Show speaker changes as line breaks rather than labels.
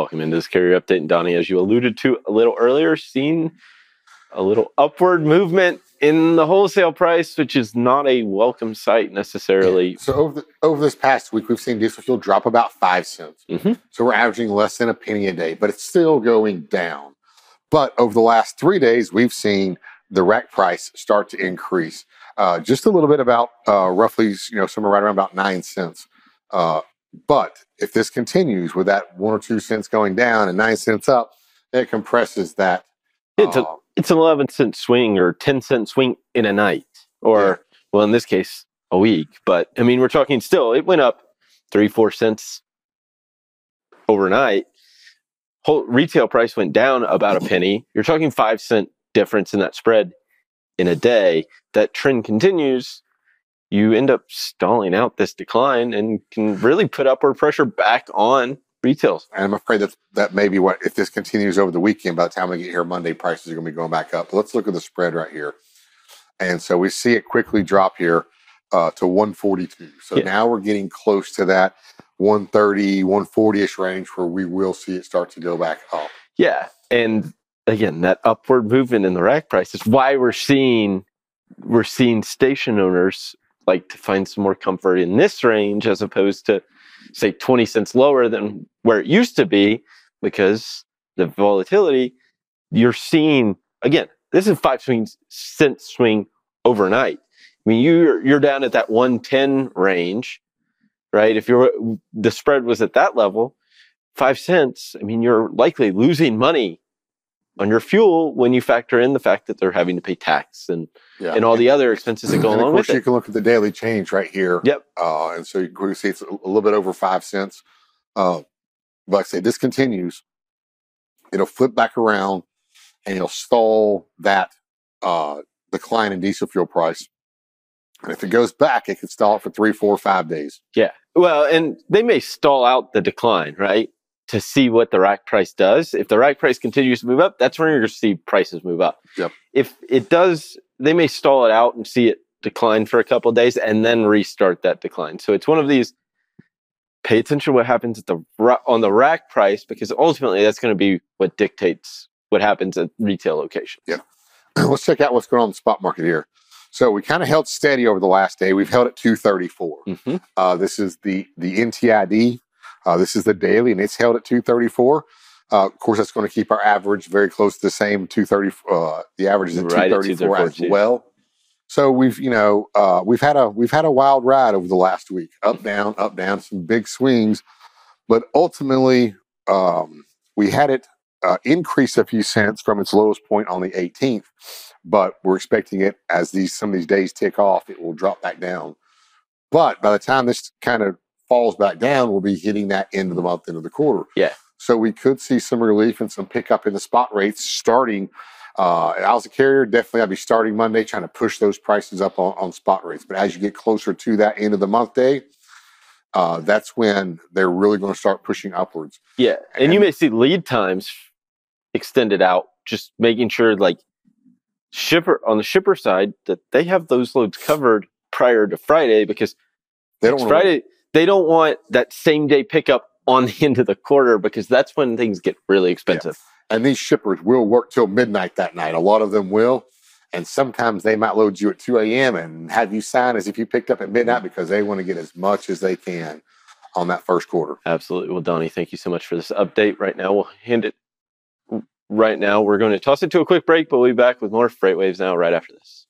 Welcome into this carrier update. And Donnie, as you alluded to a little earlier, seen a little upward movement in the wholesale price, which is not a welcome sight necessarily.
So over the, over this past week, we've seen diesel fuel drop about five cents.
Mm-hmm.
So we're averaging less than a penny a day, but it's still going down. But over the last three days, we've seen the rack price start to increase uh, just a little bit, about uh, roughly, you know, somewhere right around about nine cents. Uh, but if this continues with that one or two cents going down and nine cents up, it compresses that.
It's, a,
uh,
it's an 11 cent swing or 10 cent swing in a night, or,
Yeah.
well, in this case, a week. But I mean, we're talking still, it went up three, four cents overnight. Whole retail price went down about a penny. You're talking five cent difference in that spread in a day. That trend continues. You end up stalling out this decline and can really put upward pressure back on retail.
and I'm afraid that that may be what if this continues over the weekend. By the time we get here Monday, prices are going to be going back up. But let's look at the spread right here, and so we see it quickly drop here uh, to 142. So
Yeah.
now we're getting close to that 130, 140 ish range where we will see it start to go back up.
Yeah. And again, that upward movement in the rack price is why we're seeing we're seeing station owners like to find some more comfort in this range as opposed to say 20 cents lower than where it used to be because the volatility you're seeing again this is five swing cent swing overnight. I mean you're you're down at that 110 range right? If you're the spread was at that level five cents i mean you're likely losing money on your fuel when you factor in the fact that they're having to pay tax and,
Yeah.
and all the other expenses that go along
course,
with
you
it.
can look at the daily change right here.
Yep.
Uh, and so you can see it's a a little bit over five cents. Uh, but like I say, this continues. It'll flip back around and it'll stall that uh, decline in diesel fuel price. And if it goes back, it could stall it for three, four, five days.
Yeah. Well, and they may stall out the decline, right? To see what the rack price does. If the rack price continues to move up, that's when you're going to see prices move up.
Yep.
If it does, they may stall it out and see it decline for a couple of days and then restart that decline. So it's one of these pay attention to what happens at the on the rack price because ultimately that's going to be what dictates what happens at retail locations.
Yeah. Let's check out what's going on in the spot market here. So we kind of held steady over the last day. We've held at 234.
hmm
Uh, this is the the NTID. Uh, this is the daily, and it's held at 234. Uh, of course, that's going to keep our average very close to the same 230. Uh, the average is at
Right at
234 as
234 too.
well. So we've you know uh, we've had a we've had a wild ride over the last week, up down, up down, some big swings, but ultimately um, we had it uh, increase a few cents from its lowest point on the 18th. But we're expecting it as these some of these days tick off, it will drop back down. But by the time this kind of falls back down, we'll be hitting that end of the month, end of the quarter.
Yeah.
So we could see some relief and some pickup in the spot rates starting. Uh, I was a carrier, definitely I'd be starting Monday trying to push those prices up on, on spot rates. But as you get closer to that end of the month day, uh, that's when they're really going to start pushing upwards.
Yeah, and, you may see lead times extended out, just making sure like shipper on the shipper side that they have those loads covered prior to Friday because
They don't
Friday they don't want that same day pickup on the end of the quarter because that's when things get really expensive.
And these shippers will work till midnight that night. A lot of them will. And sometimes they might load you at 2 a.m. and have you sign as if you picked up at midnight because they want to get as much as they can on that first quarter.
Absolutely. Well, Donnie, thank you so much for this update. Right now, we'll hand it. Right now, we're going to toss it to a quick break, but we'll be back with more FreightWaves now right after this.